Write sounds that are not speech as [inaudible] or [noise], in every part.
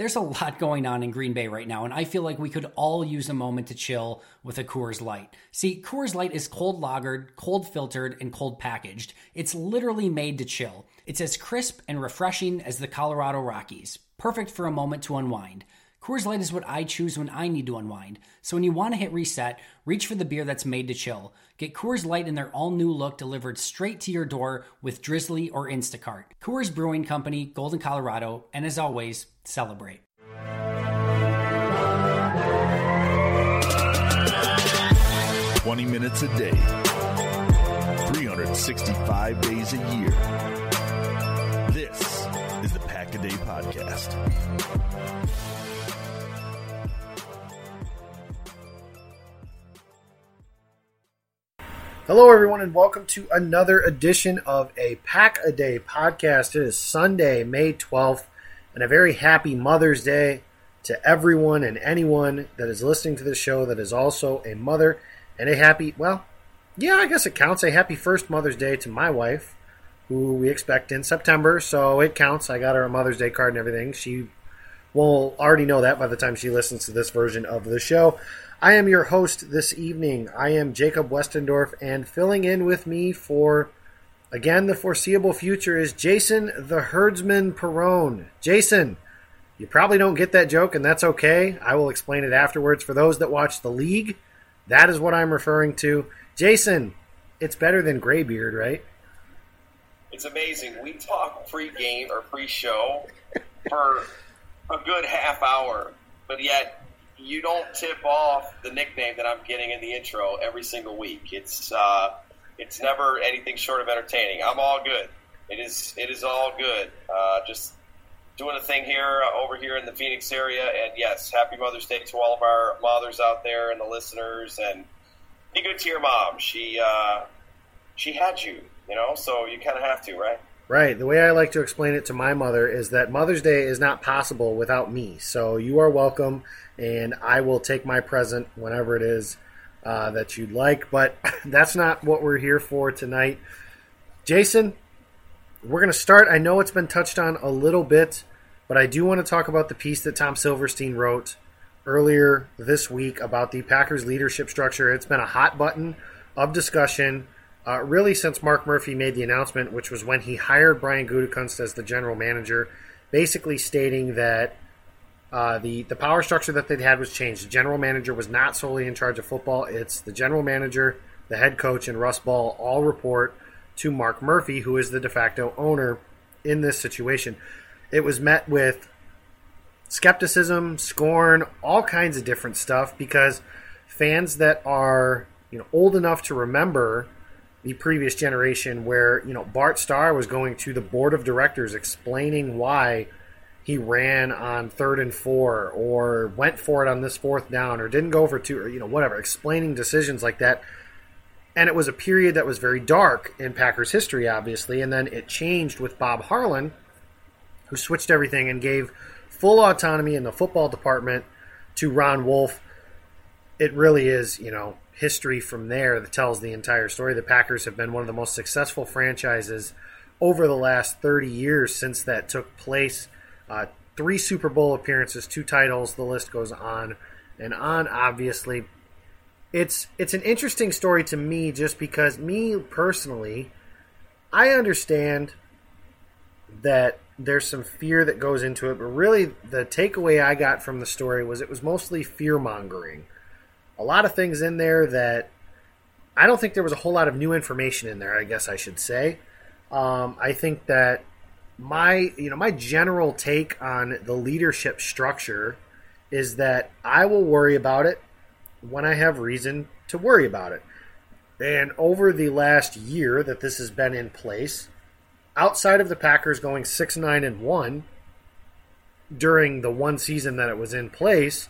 there's a lot going on in Green Bay right now, and I feel like we could all use a moment to chill with a Coors Light. See, Coors Light is cold lagered, cold filtered, and cold packaged. It's literally made to chill. It's as crisp and refreshing as the Colorado Rockies, perfect for a moment to unwind. Coors Light is what I choose when I need to unwind. So when you want to hit reset, reach for the beer that's made to chill. Get Coors Light in their all new look delivered straight to your door with Drizly or Instacart. Coors Brewing Company, Golden, Colorado, and as always, celebrate. Twenty minutes a day, 365 days a year. This is the Pack a Day Podcast. Hello, everyone, and welcome to another edition of a Pack a Day podcast. It is Sunday, May 12th, and a very happy Mother's Day to everyone and anyone that is listening to this show that is also a mother, and a happy, well, yeah, I guess it counts, a happy first Mother's Day to my wife, who we expect in September, so it counts. I got her a Mother's Day card and everything. She will already know that by the time she listens to this version of the show. I am your host this evening. I am Jacob Westendorf, and filling in with me for, again, the foreseeable future is Jason the Herdsman Perone. Jason, you probably don't get that joke, and that's okay. I will explain it afterwards. For those that watch the league, that is what I'm referring to. Jason, it's better than Graybeard, right? It's amazing. We talk pre-game or pre-show for a good half hour, but yet you don't tip off the nickname that I'm getting in the intro every single week. It's uh, it's never anything short of entertaining. I'm all good. It is it is all good. Uh, just doing a thing here uh, over here in the Phoenix area, and yes, happy Mother's Day to all of our mothers out there and the listeners, and be good to your mom. She uh, she had you, you know, so you kind of have to, right? Right. The way I like to explain it to my mother is that Mother's Day is not possible without me. So you are welcome, and I will take my present whenever it is uh, that you'd like. But [laughs] that's not what we're here for tonight. Jason, we're going to start. I know it's been touched on a little bit, but I do want to talk about the piece that Tom Silverstein wrote earlier this week about the Packers leadership structure. It's been a hot button of discussion uh, really since Mark Murphy made the announcement, which was when he hired Brian Gutekunst as the general manager, basically stating that uh, the the power structure that they'd had was changed. The general manager was not solely in charge of football; it's the general manager, the head coach, and Russ Ball all report to Mark Murphy, who is the de facto owner in this situation. It was met with skepticism, scorn, all kinds of different stuff because fans that are you know old enough to remember the previous generation where you know Bart Starr was going to the board of directors explaining why he ran on third and four or went for it on this fourth down or didn't go for two or you know whatever explaining decisions like that and it was a period that was very dark in Packers history obviously and then it changed with Bob Harlan who switched everything and gave full autonomy in the football department to Ron Wolf it really is you know history from there that tells the entire story. The Packers have been one of the most successful franchises over the last 30 years since that took place. Uh, three Super Bowl appearances, two titles, the list goes on and on, obviously. It's it's an interesting story to me just because me personally, I understand that there's some fear that goes into it, but really the takeaway I got from the story was it was mostly fear mongering a lot of things in there that I don't think there was a whole lot of new information in there. I guess I should say. Um, I think that my you know my general take on the leadership structure is that I will worry about it when I have reason to worry about it. And over the last year that this has been in place, outside of the Packers going 6 9 and 1 during the one season that it was in place,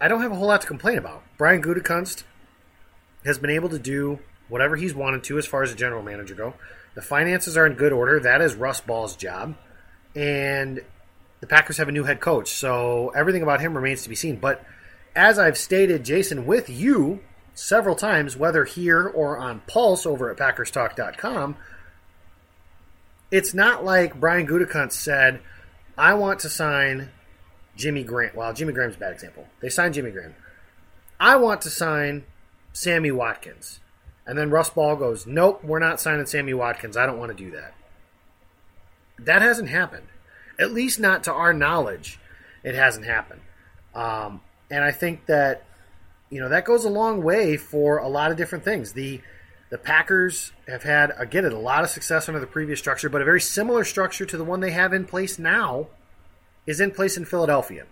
I don't have a whole lot to complain about. Brian Gutekunst has been able to do whatever he's wanted to as far as a general manager go. The finances are in good order. That is Russ Ball's job. And the Packers have a new head coach, so everything about him remains to be seen. But as I've stated, Jason, with you several times, whether here or on Pulse over at PackersTalk.com, it's not like Brian Gutekunst said, I want to sign Jimmy Graham. Well, Jimmy Graham's a bad example. They signed Jimmy Graham. I want to sign Sammy Watkins. And then Russ Ball goes, Nope, we're not signing Sammy Watkins. I don't want to do that. That hasn't happened. At least not to our knowledge. It hasn't happened. Um, and I think that, you know, that goes a long way for a lot of different things. The the Packers have had, again, a lot of success under the previous structure, but a very similar structure to the one they have in place now is in place in Philadelphia.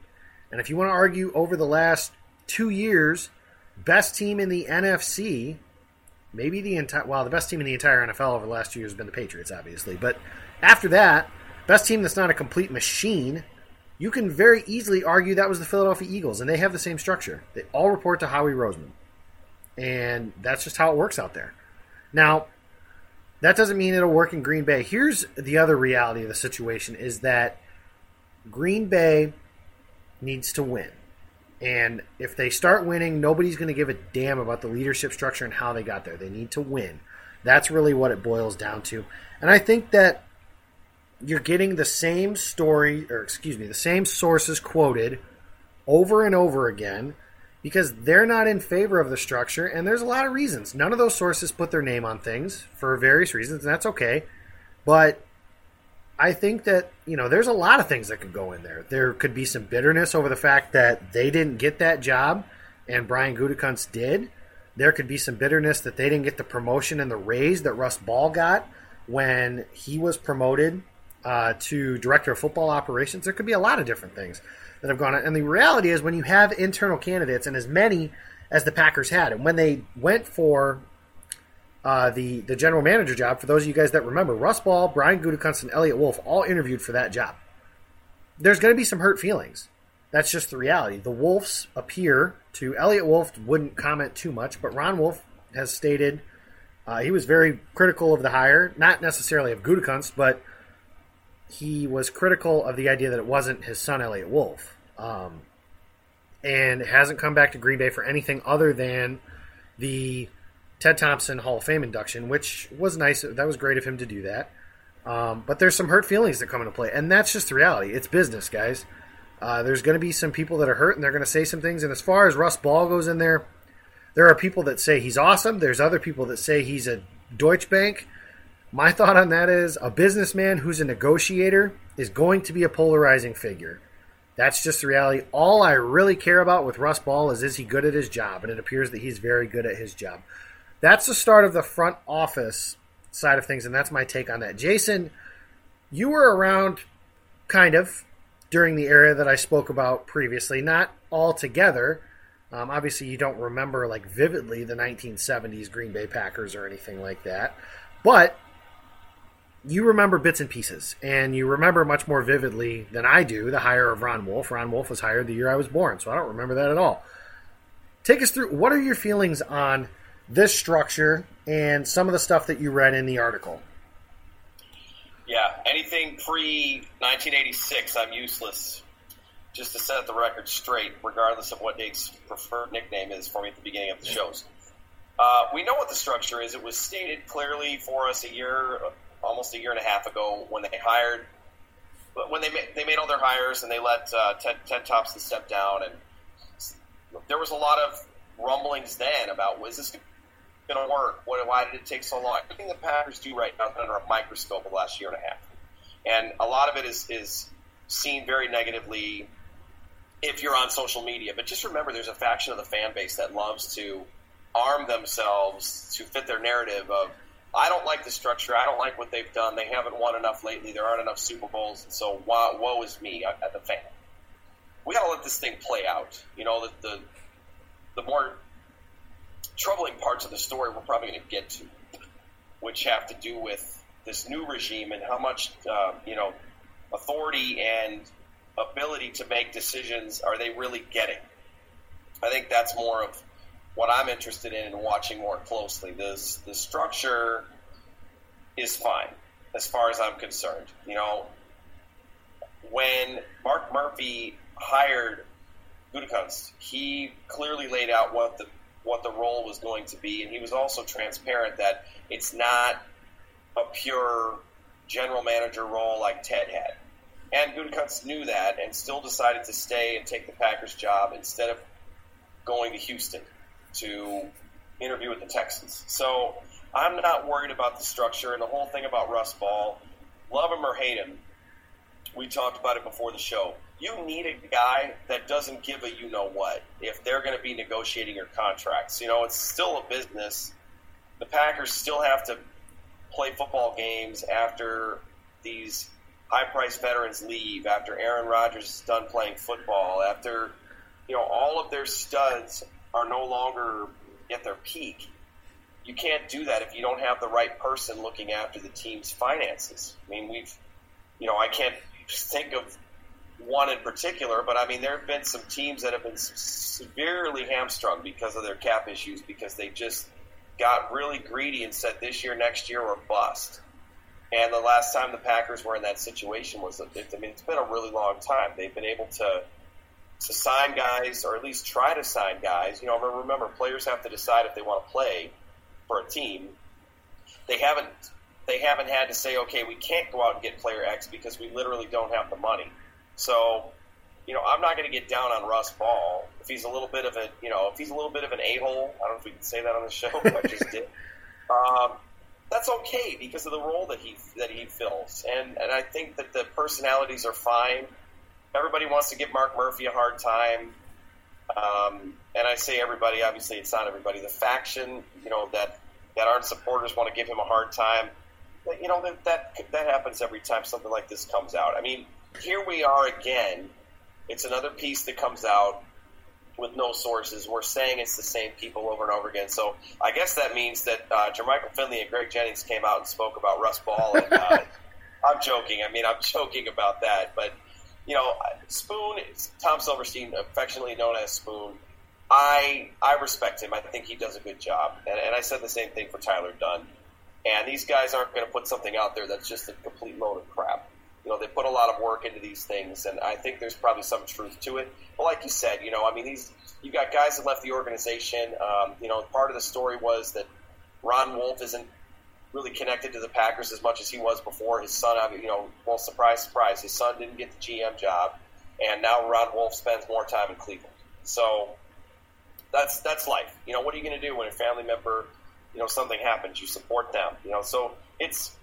And if you want to argue over the last two years, best team in the NFC, maybe the entire well, the best team in the entire NFL over the last two years has been the Patriots, obviously. But after that, best team that's not a complete machine, you can very easily argue that was the Philadelphia Eagles, and they have the same structure. They all report to Howie Roseman. And that's just how it works out there. Now, that doesn't mean it'll work in Green Bay. Here's the other reality of the situation is that Green Bay needs to win. And if they start winning, nobody's going to give a damn about the leadership structure and how they got there. They need to win. That's really what it boils down to. And I think that you're getting the same story, or excuse me, the same sources quoted over and over again because they're not in favor of the structure. And there's a lot of reasons. None of those sources put their name on things for various reasons, and that's okay. But I think that, you know, there's a lot of things that could go in there. There could be some bitterness over the fact that they didn't get that job and Brian Gutekunst did. There could be some bitterness that they didn't get the promotion and the raise that Russ Ball got when he was promoted uh, to director of football operations. There could be a lot of different things that have gone on. And the reality is, when you have internal candidates and as many as the Packers had, and when they went for uh, the the general manager job. For those of you guys that remember, Russ Ball, Brian Gutekunst, and Eliot Wolf all interviewed for that job. There's going to be some hurt feelings. That's just the reality. The Wolves appear to Eliot Wolf wouldn't comment too much, but Ron Wolf has stated uh, he was very critical of the hire, not necessarily of Gutekunst, but he was critical of the idea that it wasn't his son Eliot Wolf, um, and hasn't come back to Green Bay for anything other than the Ted Thompson Hall of Fame induction, which was nice. That was great of him to do that. Um, but there's some hurt feelings that come into play, and that's just the reality. It's business, guys. Uh, there's going to be some people that are hurt, and they're going to say some things. And as far as Russ Ball goes in there, there are people that say he's awesome. There's other people that say he's a douchebag. My thought on that is a businessman who's a negotiator is going to be a polarizing figure. That's just the reality. All I really care about with Russ Ball is is he good at his job, and it appears that he's very good at his job that's the start of the front office side of things, and that's my take on that. Jason, you were around kind of during the era that I spoke about previously, not all together. Um, obviously, you don't remember like vividly the 1970s Green Bay Packers or anything like that, but you remember bits and pieces, and you remember much more vividly than I do the hire of Ron Wolf. Ron Wolf was hired the year I was born, so I don't remember that at all. Take us through what are your feelings on this structure and some of the stuff that you read in the article. Yeah, anything pre 1986, I'm useless. Just to set the record straight, regardless of what Nate's preferred nickname is for me at the beginning of the shows. Uh, we know what the structure is. It was stated clearly for us a year, almost a year and a half ago, when they hired, when they made, they made all their hires and they let uh, Ted, Ted Thompson step down, and there was a lot of rumblings then about was this going to work? What, why did it take so long? Everything the Packers do right now is under a microscope of the last year and a half, and a lot of it is is seen very negatively if you're on social media. But just remember, there's a faction of the fan base that loves to arm themselves to fit their narrative of I don't like the structure. I don't like what they've done. They haven't won enough lately. There aren't enough Super Bowls, and so woe, woe is me at the fan. We got to let this thing play out. You know, the, the the more troubling parts of the story we're probably going to get to, which have to do with this new regime and how much uh, you know authority and ability to make decisions are they really getting? I think that's more of what I'm interested in and watching more closely. This the structure is fine as far as I'm concerned. You know, when Mark Murphy hired Gutekunst, he clearly laid out what the what the role was going to be, and he was also transparent that it's not a pure general manager role like Ted had. And Gutekunst knew that and still decided to stay and take the Packers job instead of going to Houston to interview with the Texans. So I'm not worried about the structure and the whole thing about Russ Ball. Love him or hate him, we talked about it before the show. You need a guy that doesn't give a you know what if they're going to be negotiating your contracts. You know, it's still a business. The Packers still have to play football games after these high priced veterans leave, after Aaron Rodgers is done playing football, after you know all of their studs are no longer at their peak. You can't do that if you don't have the right person looking after the team's finances. I mean, we've, you know, I can't think of one in particular, but I mean, there have been some teams that have been severely hamstrung because of their cap issues because they just got really greedy and said this year, next year, or bust. And the last time the Packers were in that situation was, I mean, it's been a really long time. They've been able to to sign guys, or at least try to sign guys. You know, remember, players have to decide if they want to play for a team. They haven't they haven't had to say, okay, we can't go out and get player X because we literally don't have the money. So, you know, I'm not going to get down on Russ Ball if he's a little bit of a, you know, if he's a little bit of an a hole. I don't know if we can say that on the show, but I just [laughs] did. Um, that's okay because of the role that he that he fills, and and I think that the personalities are fine. Everybody wants to give Mark Murphy a hard time, um, and I say everybody. Obviously, it's not everybody. The faction, you know, that that aren't supporters want to give him a hard time. But, you know that that that happens every time something like this comes out. I mean, here we are again. It's another piece that comes out with no sources. We're saying it's the same people over and over again. So I guess that means that uh, Jermichael Finley and Greg Jennings came out and spoke about Russ Ball. And uh, [laughs] I'm joking. I mean, I'm joking about that. But you know, Spoon, Tom Silverstein, affectionately known as Spoon. I I respect him. I think he does a good job, and, and I said the same thing for Tyler Dunne. And these guys aren't going to put something out there that's just a complete load of crap. You know, they put a lot of work into these things, and I think there's probably some truth to it. But like you said, you know, I mean, these you got guys that left the organization. Um, you know, part of the story was that Ron Wolf isn't really connected to the Packers as much as he was before. His son, you know, well, surprise, surprise, his son didn't get the GM job, and now Ron Wolf spends more time in Cleveland. So that's that's life. You know, what are you going to do when a family member, you know, something happens? You support them. You know, so it's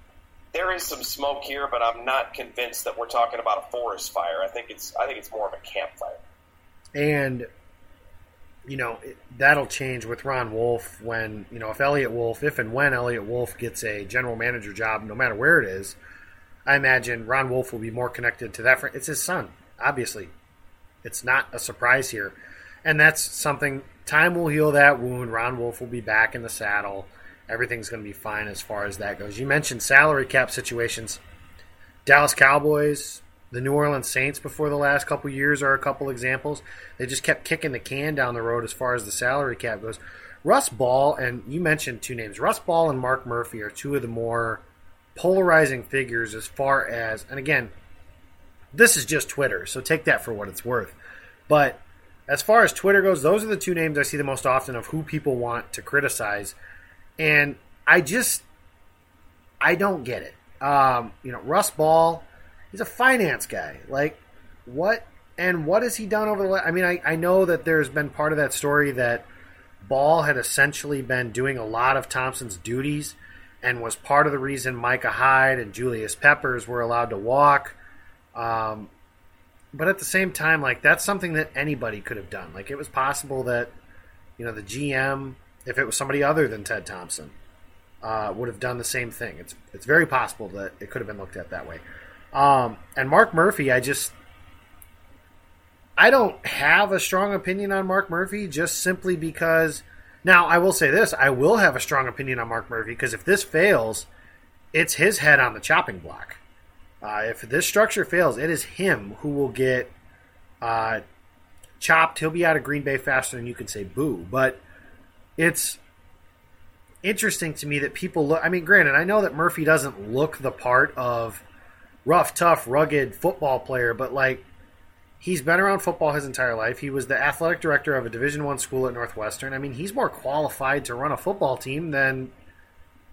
there is some smoke here, but I'm not convinced that we're talking about a forest fire. I think it's I think it's more of a campfire. And you know that'll change with Ron Wolf when you know if Eliot Wolf, if and when Eliot Wolf gets a general manager job, no matter where it is, I imagine Ron Wolf will be more connected to that. It's his son, obviously. It's not a surprise here, and that's something. Time will heal that wound. Ron Wolf will be back in the saddle everything's going to be fine as far as that goes. You mentioned salary cap situations. Dallas Cowboys, the New Orleans Saints before the last couple years are a couple examples. They just kept kicking the can down the road as far as the salary cap goes. Russ Ball, and you mentioned two names. Russ Ball and Mark Murphy are two of the more polarizing figures as far as, and again, this is just Twitter, so take that for what it's worth. But as far as Twitter goes, those are the two names I see the most often of who people want to criticize and I just I don't get it. Um, you know, Russ Ball, he's a finance guy. Like, what and what has he done over the? Last I mean, I, I know that there's been part of that story that Ball had essentially been doing a lot of Thompson's duties and was part of the reason Micah Hyde and Julius Peppers were allowed to walk. Um, but at the same time, like that's something that anybody could have done. Like it was possible that you know the GM if it was somebody other than Ted Thompson, uh, would have done the same thing. It's it's very possible that it could have been looked at that way. Um, and Mark Murphy, I just I don't have a strong opinion on Mark Murphy just simply because. Now I will say this: I will have a strong opinion on Mark Murphy because if this fails, it's his head on the chopping block. Uh, if this structure fails, it is him who will get uh, chopped. He'll be out of Green Bay faster than you can say boo. But it's interesting to me that people look. I mean, granted, I know that Murphy doesn't look the part of rough, tough, rugged football player, but like he's been around football his entire life. He was the athletic director of a Division One school at Northwestern. I mean, he's more qualified to run a football team than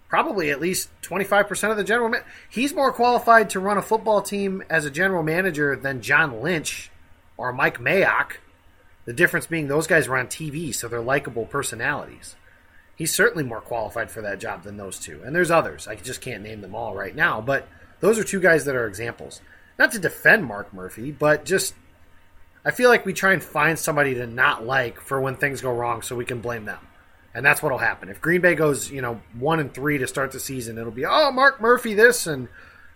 probably at least 25% of the general man- he's more qualified to run a football team as a general manager than John Lynch or Mike Mayock. The difference being those guys were on TV, so they're likable personalities. He's certainly more qualified for that job than those two. And there's others. I just can't name them all right now, but those are two guys that are examples. Not to defend Mark Murphy, but just I feel like we try and find somebody to not like for when things go wrong so we can blame them. And that's what'll happen. If Green Bay goes, you know, one and three to start the season, it'll be, oh, Mark Murphy this and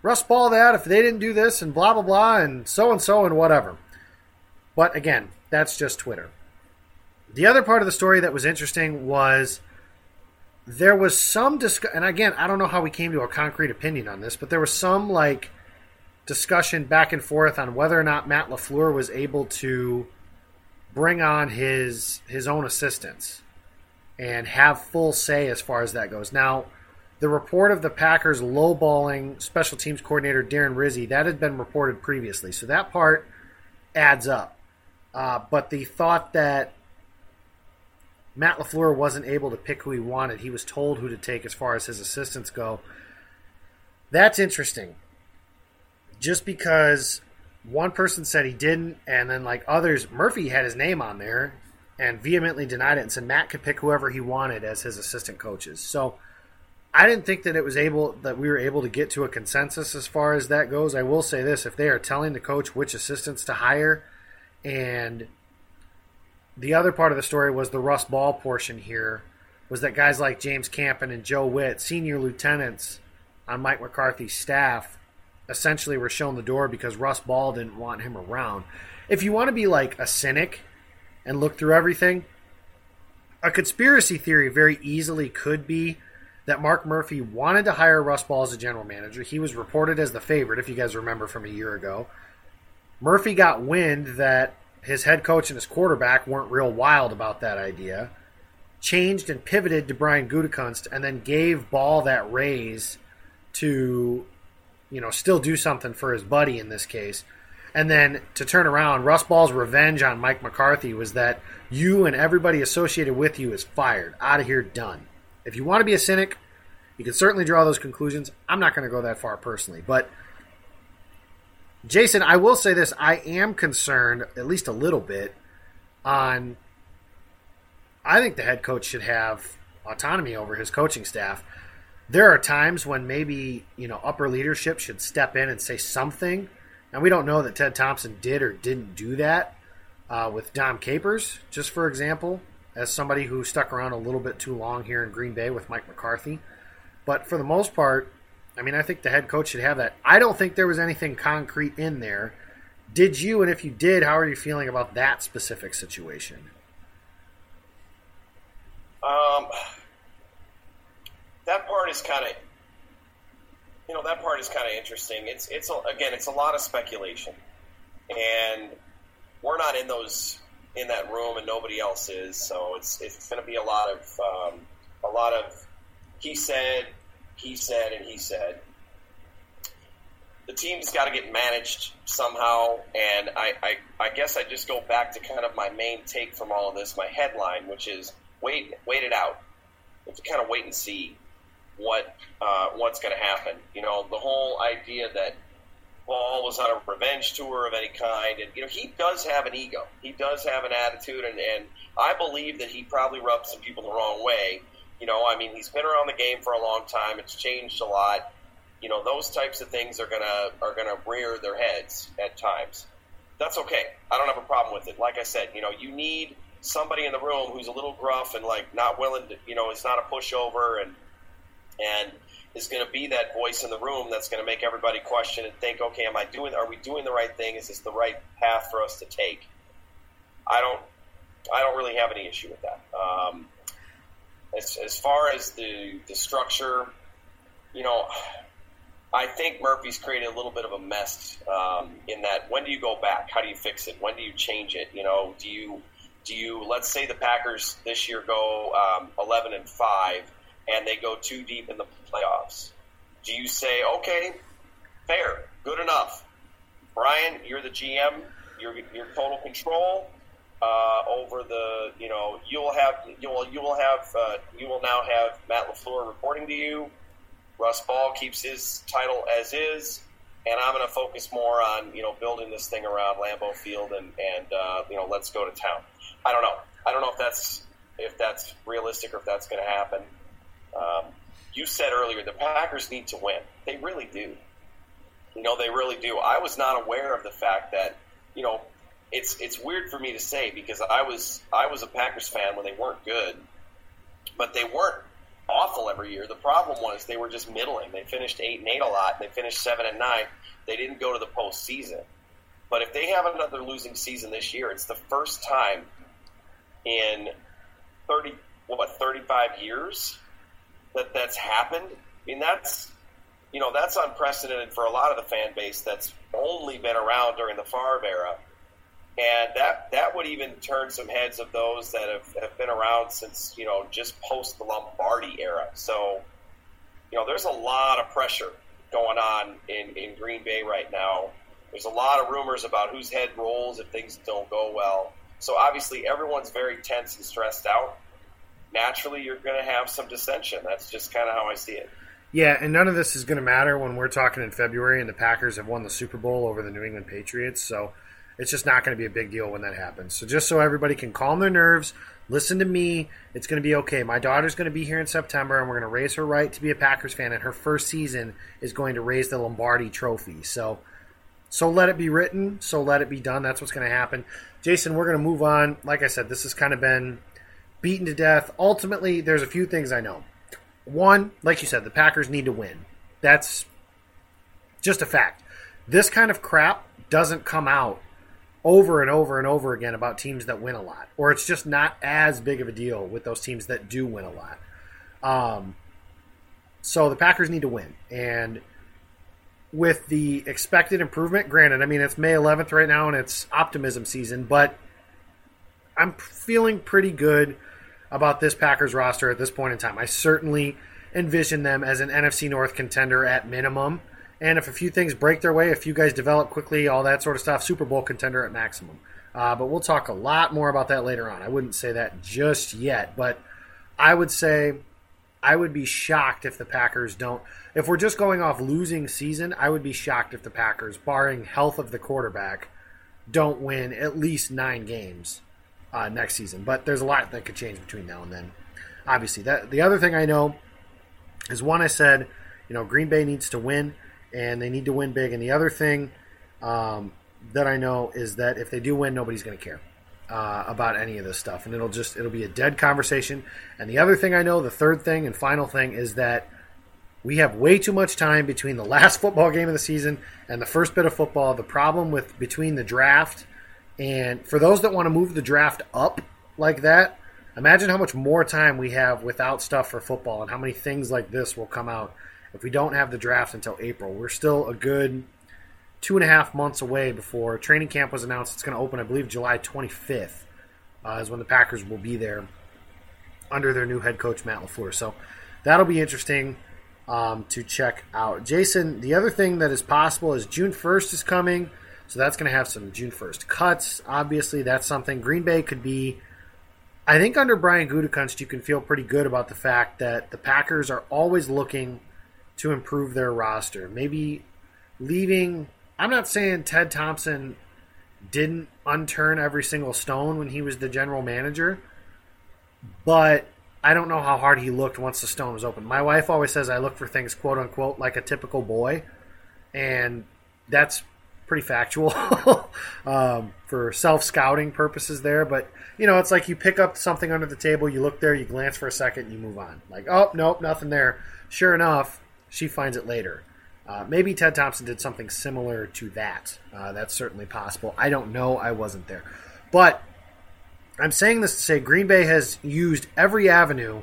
Russ Ball that if they didn't do this and blah blah blah and so and so and whatever. But again, that's just Twitter. The other part of the story that was interesting was there was some discussion, and again, I don't know how we came to a concrete opinion on this, but there was some like discussion back and forth on whether or not Matt LaFleur was able to bring on his his own assistants and have full say as far as that goes. Now, the report of the Packers lowballing special teams coordinator Darren Rizzi that had been reported previously, so that part adds up. Uh, but the thought that Matt LaFleur wasn't able to pick who he wanted, he was told who to take as far as his assistants go. That's interesting. Just because one person said he didn't, and then like others, Murphy had his name on there and vehemently denied it and said Matt could pick whoever he wanted as his assistant coaches. So I didn't think that it was able that we were able to get to a consensus as far as that goes. I will say this: if they are telling the coach which assistants to hire, and the other part of the story was the Russ Ball portion here was that guys like James Campen and Joe Whitt, senior lieutenants on Mike McCarthy's staff, essentially were shown the door because Russ Ball didn't want him around. If you want to be like a cynic and look through everything, a conspiracy theory very easily could be that Mark Murphy wanted to hire Russ Ball as a general manager. He was reported as the favorite, if you guys remember from a year ago. Murphy got wind that his head coach and his quarterback weren't real wild about that idea. Changed and pivoted to Brian Gutekunst, and then gave Ball that raise to, you know, still do something for his buddy in this case. And then to turn around, Russ Ball's revenge on Mike McCarthy was that you and everybody associated with you is fired, out of here, done. If you want to be a cynic, you can certainly draw those conclusions. I'm not going to go that far personally, but Jason, I will say this: I am concerned, at least a little bit, on. I think the head coach should have autonomy over his coaching staff. There are times when maybe you know upper leadership should step in and say something, and we don't know that Ted Thompson did or didn't do that uh, with Dom Capers, just for example, as somebody who stuck around a little bit too long here in Green Bay with Mike McCarthy. But for the most part, I mean, I think the head coach should have that. I don't think there was anything concrete in there. Did you? And if you did, how are you feeling about that specific situation? Um, that part is kind of, you know, that part is kind of interesting. It's it's a, again, it's a lot of speculation, and we're not in those in that room, and nobody else is. So it's it's going to be a lot of um, a lot of he said, he said, and he said. The team's got to get managed somehow, and I, I, I guess I just go back to kind of my main take from all of this, my headline, which is wait, wait it out. We have to kind of wait and see what uh, what's going to happen. You know, the whole idea that Ball was on a revenge tour of any kind, and you know he does have an ego. He does have an attitude, and, and I believe that he probably rubs some people the wrong way. You know, I mean, he's been around the game for a long time. It's changed a lot. You know, those types of things are gonna are gonna rear their heads at times. That's okay. I don't have a problem with it. Like I said, you know, you need somebody in the room who's a little gruff and like not willing to, you know, it's not a pushover and and is going to be that voice in the room that's going to make everybody question and think, okay, am I doing? Are we doing the right thing? Is this the right path for us to take? I don't. I don't really have any issue with that. Um, as, as far as the the structure, you know, I think Murphy's created a little bit of a mess um, in that. When do you go back? How do you fix it? When do you change it? You know, do you do you let's say the Packers this year go um, 11 and five and they go too deep in the playoffs? Do you say okay, fair, good enough? Brian, you're the GM. You're, you're total control uh, over the. You know, you will have you will you will have uh, you will now have Matt LaFleur reporting to you. Russ Ball keeps his title as is, and I'm going to focus more on you know building this thing around Lambeau Field and and uh, you know let's go to town. I don't know. I don't know if that's if that's realistic or if that's going to happen. Um, you said earlier the Packers need to win. They really do. You know, they really do. I was not aware of the fact that you know it's it's weird for me to say because I was I was a Packers fan when they weren't good, but they weren't awful every year. The problem was they were just middling. They finished eight and eight a lot. And they finished seven and nine. They didn't go to the postseason. But if they have another losing season this year, it's the first time in thirty what thirty five years that that's happened. I mean that's you know that's unprecedented for a lot of the fan base that's only been around during the Favre era and that that would even turn some heads of those that have, have been around since you know just post the Lombardi era. So, you know, there's a lot of pressure going on in, in Green Bay right now. There's a lot of rumors about whose head rolls if things don't go well. So obviously, everyone's very tense and stressed out. Naturally, you're going to have some dissension. That's just kind of how I see it. Yeah, and none of this is going to matter when we're talking in February and the Packers have won the Super Bowl over the New England Patriots. So it's just not going to be a big deal when that happens. So just so everybody can calm their nerves, listen to me. It's going to be okay. My daughter's going to be here in September, and we're going to raise her right to be a Packers fan. And her first season is going to raise the Lombardi Trophy. So, so let it be written. So let it be done. That's what's going to happen. Jason, we're going to move on. Like I said, this has kind of been beaten to death. Ultimately, there's a few things I know. One, like you said, the Packers need to win. That's just a fact. This kind of crap doesn't come out over and over and over again about teams that win a lot, or it's just not as big of a deal with those teams that do win a lot. Um, so the Packers need to win, and with the expected improvement, granted, I mean it's May 11th right now and it's optimism season, but I'm feeling pretty good about this Packers roster at this point in time. I certainly envision them as an NFC North contender at minimum. And if a few things break their way, if you guys develop quickly, all that sort of stuff, Super Bowl contender at maximum. Uh, but we'll talk a lot more about that later on. I wouldn't say that just yet, but I would say I would be shocked if the Packers don't. If we're just going off losing season, I would be shocked if the Packers, barring health of the quarterback, don't win at least nine games uh, next season. But there's a lot that could change between now and then. Obviously, that the other thing I know is one I said, you know, Green Bay needs to win and they need to win big. And the other thing um, that I know is that if they do win, nobody's going to care uh, about any of this stuff, and it'll just it'll be a dead conversation. And the other thing I know, the third thing and final thing, is that we have way too much time between the [laughs] last football game of the season and the first bit of football. The problem with between the draft and for those that want to move the draft up like that, imagine how much more time we have without stuff for football and how many things like this will come out if we don't have the draft until April. We're still a good two and a half months away before training camp was announced. It's going to open, I believe, July 25th uh, is when the Packers will be there under their new head coach, Matt LaFleur. So that'll be interesting um, to check out. Jason, the other thing that is possible is June 1st is coming. So that's going to have some June 1st cuts. Obviously, that's something. Green Bay could be. I think under Brian Gutekunst, you can feel pretty good about the fact that the Packers are always looking to improve their roster. Maybe leaving. I'm not saying Ted Thompson didn't unturn every single stone when he was the general manager, but I don't know how hard he looked once the stone was open. My wife always says I look for things, quote unquote, like a typical boy, and that's pretty factual [laughs] um, for self scouting purposes there. But you know, it's like you pick up something under the table, you look there, you glance for a second, you move on. Like, oh nope, nothing there. Sure enough, she finds it later. Uh, maybe Ted Thompson did something similar to that. Uh, that's certainly possible. I don't know. I wasn't there. But I'm saying this to say Green Bay has used every avenue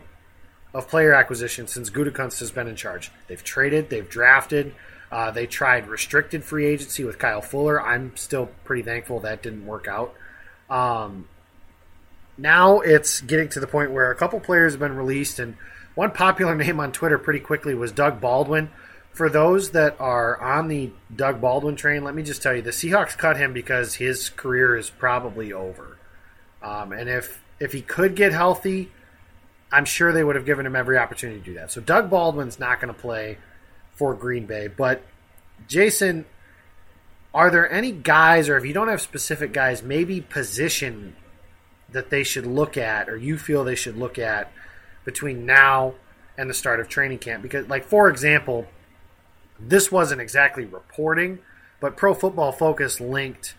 of player acquisition since Gutekunst has been in charge. They've traded, they've drafted. Uh, they tried restricted free agency with Kyle Fuller. I'm still pretty thankful that didn't work out. Um, now it's getting to the point where a couple players have been released, and one popular [laughs] name on Twitter pretty quickly was Doug Baldwin. For those that are on the Doug Baldwin train, let me just tell you the Seahawks cut him because his career is probably over. Um, and if if he could get healthy, I'm sure they would have given him every opportunity to do that. So Doug Baldwin's not going to play for Green Bay. But Jason, are there any guys, or if you don't have specific guys, maybe position that they should look at, or you feel they should look at between now and the start of training camp? Because, like for example, this wasn't exactly reporting, but Pro Football Focus linked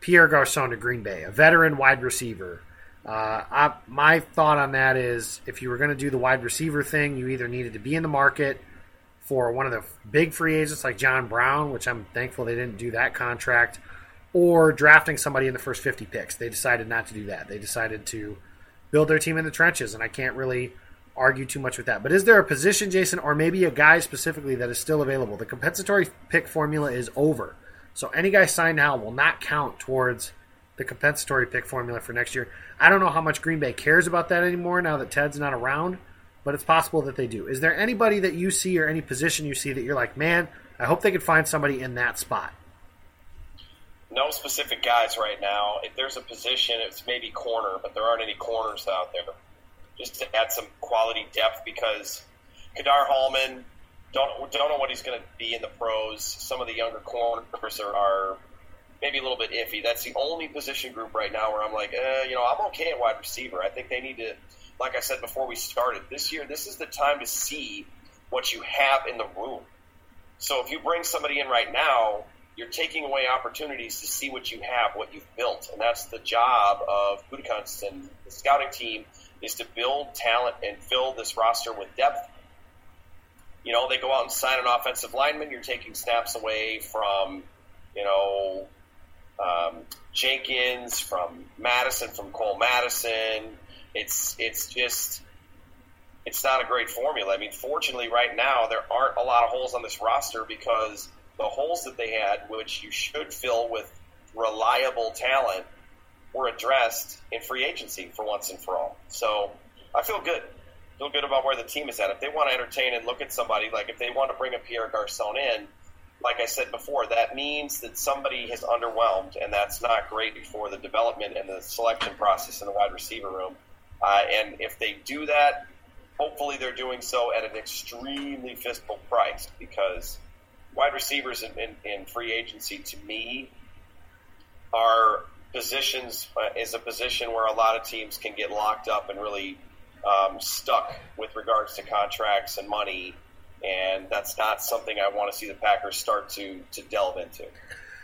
Pierre Garcon to Green Bay, a veteran wide receiver. Uh, I, my thought on that is if you were going to do the wide receiver thing, you either needed to be in the market for one of the big free agents like John Brown, which I'm thankful they didn't do that contract, or drafting somebody in the first 50 picks. They decided not to do that. They decided to build their team in the trenches, and I can't really argue too much with that. But is there a position, Jason, or maybe a guy specifically that is still available? The compensatory pick formula is over. So any guy signed now will not count towards the compensatory pick formula for next year. I don't know how much Green Bay cares about that anymore now that Ted's not around, but it's possible that they do. Is there anybody that you see or any position you see that you're like, man, I hope they could find somebody in that spot? No specific guys right now. If there's a position, it's maybe corner, but there aren't any corners out there. Just to add some quality depth because Ka'dar Hollman, don't don't know what he's going to be in the pros. Some of the younger corners are, are maybe a little bit iffy. That's the only position group right now where I'm like, eh, you know, I'm okay at wide receiver. I think they need to, like I said before we started, this year, this is the time to see what you have in the room. So if you bring somebody in right now, you're taking away opportunities to see what you have, what you've built. And that's the job of Gutekunst and the scouting team is to build talent and fill this roster with depth. You know, they go out and sign an offensive lineman. You're taking snaps away from, you know, um, Jenkins, from Madison, from Cole Madison. It's it's just it's not a great formula. I mean, fortunately, right now there aren't a lot of holes on this roster because the holes that they had, which you should fill with reliable talent, were addressed in free agency for once and for all. So I feel good. Feel good about where the team is at. If they want to entertain and look at somebody, like if they want to bring a Pierre Garcon in, like I said before, that means that somebody has underwhelmed, and that's not great for the development and the selection process in the wide receiver room. Uh, and if they do that, hopefully they're doing so at an extremely fistful price because wide receivers in, in, in free agency, to me, are positions uh, is a position where a lot of teams can get locked up and really um, stuck with regards to contracts and money and that's not something I want to see the Packers start to to delve into.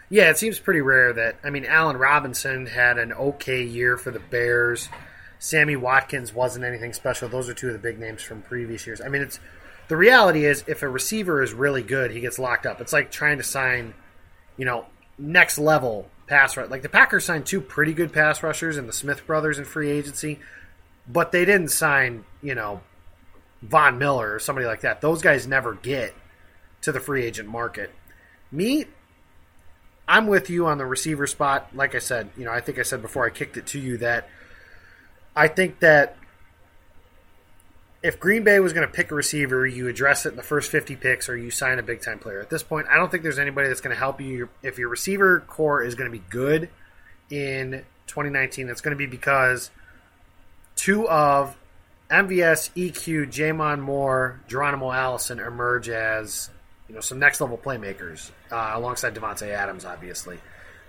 Yeah, it seems pretty rare that I mean Allen Robinson had an okay year for the Bears. Sammy Watkins wasn't anything special. Those are two of the big names from previous years. I mean, it's the reality is if a receiver is really good, he gets locked up. It's like trying to sign, you know, next level pass rush. Like the Packers signed two pretty good pass rushers in the Smith brothers in free agency, but they didn't sign, you know, Von Miller or somebody like that. Those guys never get to the free agent market. Me, I'm with you on the receiver spot. Like I said, you know, I think I said before I kicked it to you that I think that if Green Bay was going to pick a receiver, you address it in the first 50 picks or you sign a big time player. At this point, I don't think there's anybody that's going to help you. If your receiver core is going to be good in 2019, it's going to be because two of MVS, EQ, J'Mon Moore, Geronimo Allison emerge as you know some next level playmakers uh, alongside Davante Adams. Obviously,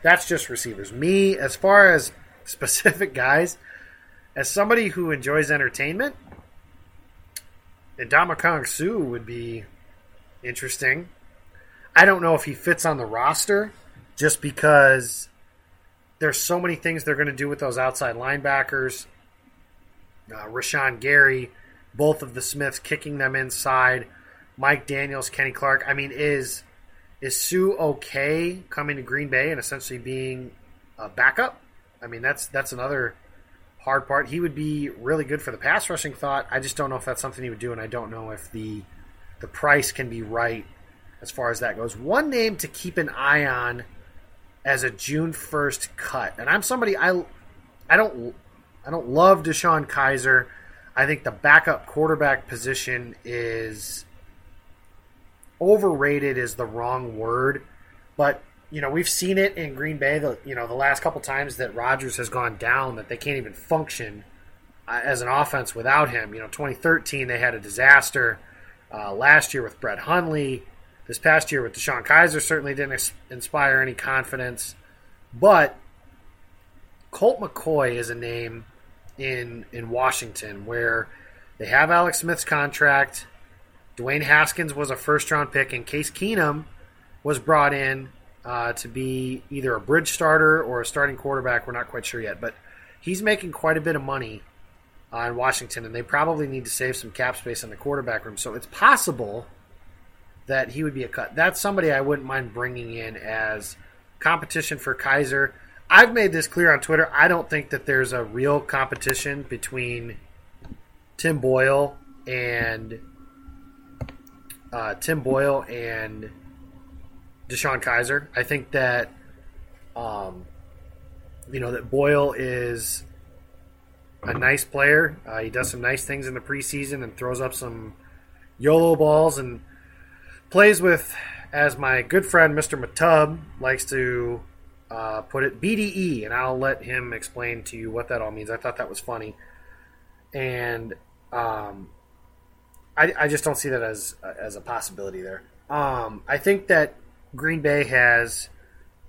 that's just receivers. Me, as far as [laughs] specific guys, as somebody who enjoys entertainment, Ndamukong Suh would be interesting. I don't know if he fits on the roster just because there's so many things they're going to do with those outside linebackers uh, Rashan Gary, both of the Smiths kicking them inside. Mike Daniels, Kenny Clark. I mean, is is Suh okay coming to Green Bay and essentially being a backup? I mean, that's that's another hard part. He would be really good for the pass rushing thought. I just don't know if that's something he would do, and I don't know if the the price can be right as far as that goes. One name to keep an eye on as a June 1st cut. And I'm somebody I I don't I don't love DeShone Kizer. I think the backup quarterback position is overrated is the wrong word, but you know we've seen it in Green Bay. The you know the last couple times that Rodgers has gone down, that they can't even function uh, as an offense without him. You know, 2013 they had a disaster. Uh, last year with Brett Hundley, this past year with DeShone Kizer certainly didn't inspire any confidence. But Colt McCoy is a name in in Washington where they have Alex Smith's contract. Dwayne Haskins was a first round pick, and Case Keenum was brought in uh, to be either a bridge starter or a starting quarterback. We're not quite sure yet, but he's making quite a bit of money uh, in Washington, and they probably need to save some cap space in the quarterback room. So it's possible that he would be a cut. That's somebody I wouldn't mind bringing in as competition for Kizer. I've made this clear on Twitter. I don't think that there's a real competition between Tim Boyle and uh, Tim Boyle and DeShone Kizer. I think that um, you know that Boyle is a nice player. Uh, he does some nice things in the preseason and throws up some YOLO balls and plays with, as my good friend Mr. Matub likes to uh, put it, BDE, and I'll let him explain to you what that all means. I thought that was funny, and um, I, I just don't see that as as a possibility there. Um, I think that Green Bay has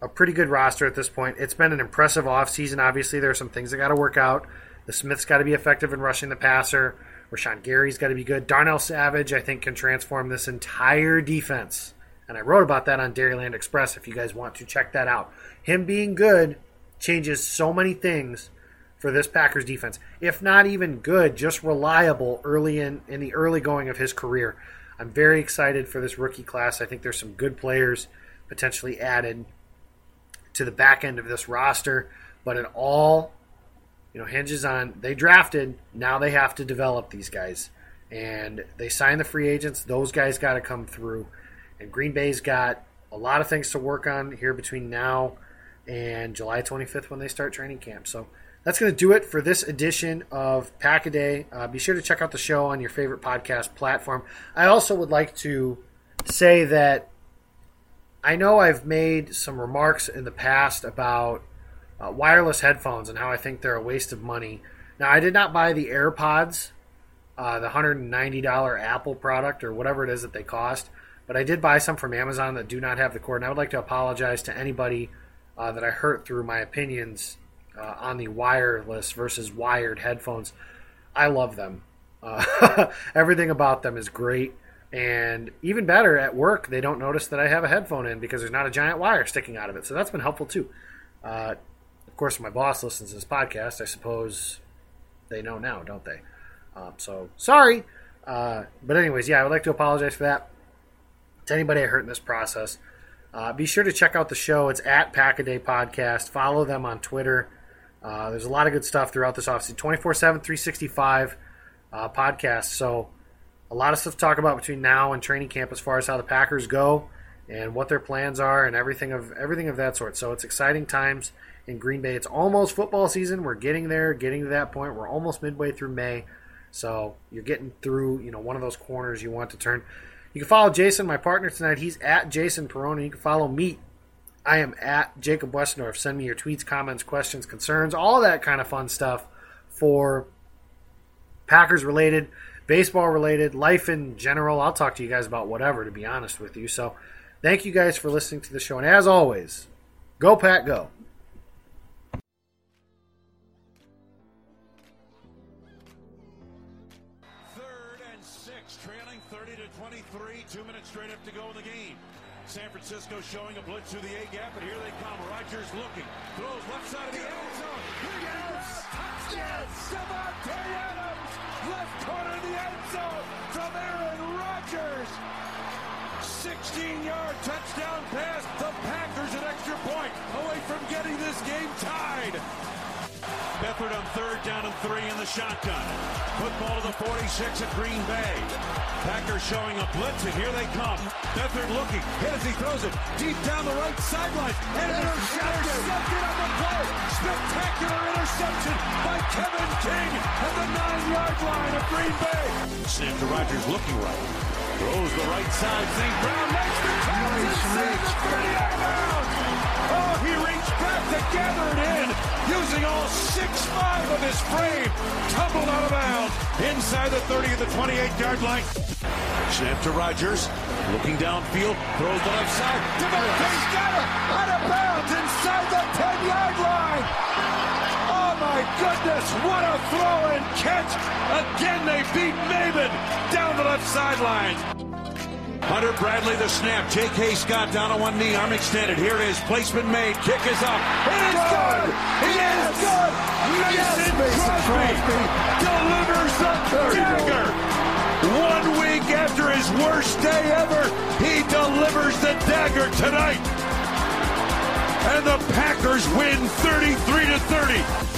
a pretty good roster at this point. It's been an impressive offseason. Obviously, there are some things that got to work out. The Smith's got to be effective in rushing the passer. Rashan Gary's got to be good. Darnell Savage, I think, can transform this entire defense. And I wrote about that on Dairyland Express if you guys want to check that out. Him being good changes so many things for this Packers defense. If not even good, just reliable early in, in the early going of his career. I'm very excited for this rookie class. I think there's some good players potentially added to the back end of this roster, but it all you know hinges on they drafted, now they have to develop these guys. And they sign the free agents, those guys got to come through. And Green Bay's got a lot of things to work on here between now and July 25th when they start training camp. So that's going to do it for this edition of Pack a Day. Uh, be sure to check out the show on your favorite podcast platform. I also would like to say that I know I've made some remarks in the past about uh, wireless headphones and how I think they're a waste of money. Now, I did not buy the AirPods, uh, the $190 Apple product or whatever it is that they cost, but I did buy some from Amazon that do not have the cord. And I would like to apologize to anybody uh, that I hurt through my opinions uh, on the wireless versus wired headphones. I love them. Uh, [laughs] everything about them is great. And even better, at work, they don't notice that I have a headphone in because there's not a giant wire sticking out of it. So that's been helpful too. Uh, of course, my boss listens to this podcast. I suppose they know now, don't they? Um, so sorry. Uh, but, anyways, yeah, I would like to apologize for that to anybody I hurt in this process. Uh, be sure to check out the show. It's at Pack a Day Podcast. Follow them on Twitter. Uh, there's a lot of good stuff throughout this offseason 24 7, 365 uh, podcast. So, a lot of stuff to talk about between now and training camp as far as how the Packers go and what their plans are and everything of everything of that sort. So, it's exciting times in Green Bay. It's almost football season. We're getting there, getting to that point. We're almost midway through May. So, you're getting through, you know, one of those corners you want to turn. You can follow Jason, my partner tonight. He's at Jason Peroni. You can follow me I am at Jacob Westendorf. Send me your tweets, comments, questions, concerns, all that kind of fun stuff for Packers related, baseball related, life in general. I'll talk to you guys about whatever, to be honest with you. So thank you guys for listening to the show. And as always, go, Pack, go. Francisco showing a blitz through the A gap, and here they come. Rodgers looking, throws left side of the end zone. Yes! Davante Adams, left corner of the end zone from Aaron Rodgers. 16-yard touchdown pass. The Packers an extra point away from getting this game tied. Beathard on third down and three in the shotgun. Football to the 46 at Green Bay. Packers showing a blitz, and here they come. Beathard looking, hit as he throws it deep down the right sideline. And intercepted. intercepted on the play. Spectacular interception by Kevin King at the nine-yard line of Green Bay. Snap to Rodgers looking right. Throws the right side. St. Brown Six-five of this frame. Tumbled out of bounds. Inside the 30 of the 28-yard line. Snap to Rodgers. Looking downfield. Throws the left side. DeMarco's got it. Out of bounds inside the 10-yard line. Oh, my goodness. What a throw and catch. Again, they beat Maven down the left sideline. Hunter Bradley, the snap. J.K. Scott down on one knee, arm extended. Here it is. Placement made. Kick is up. It is good. It is good. Mason, Crosby, delivers the dagger. One week after his worst day ever, he delivers the dagger tonight. And the Packers win 33 to 30.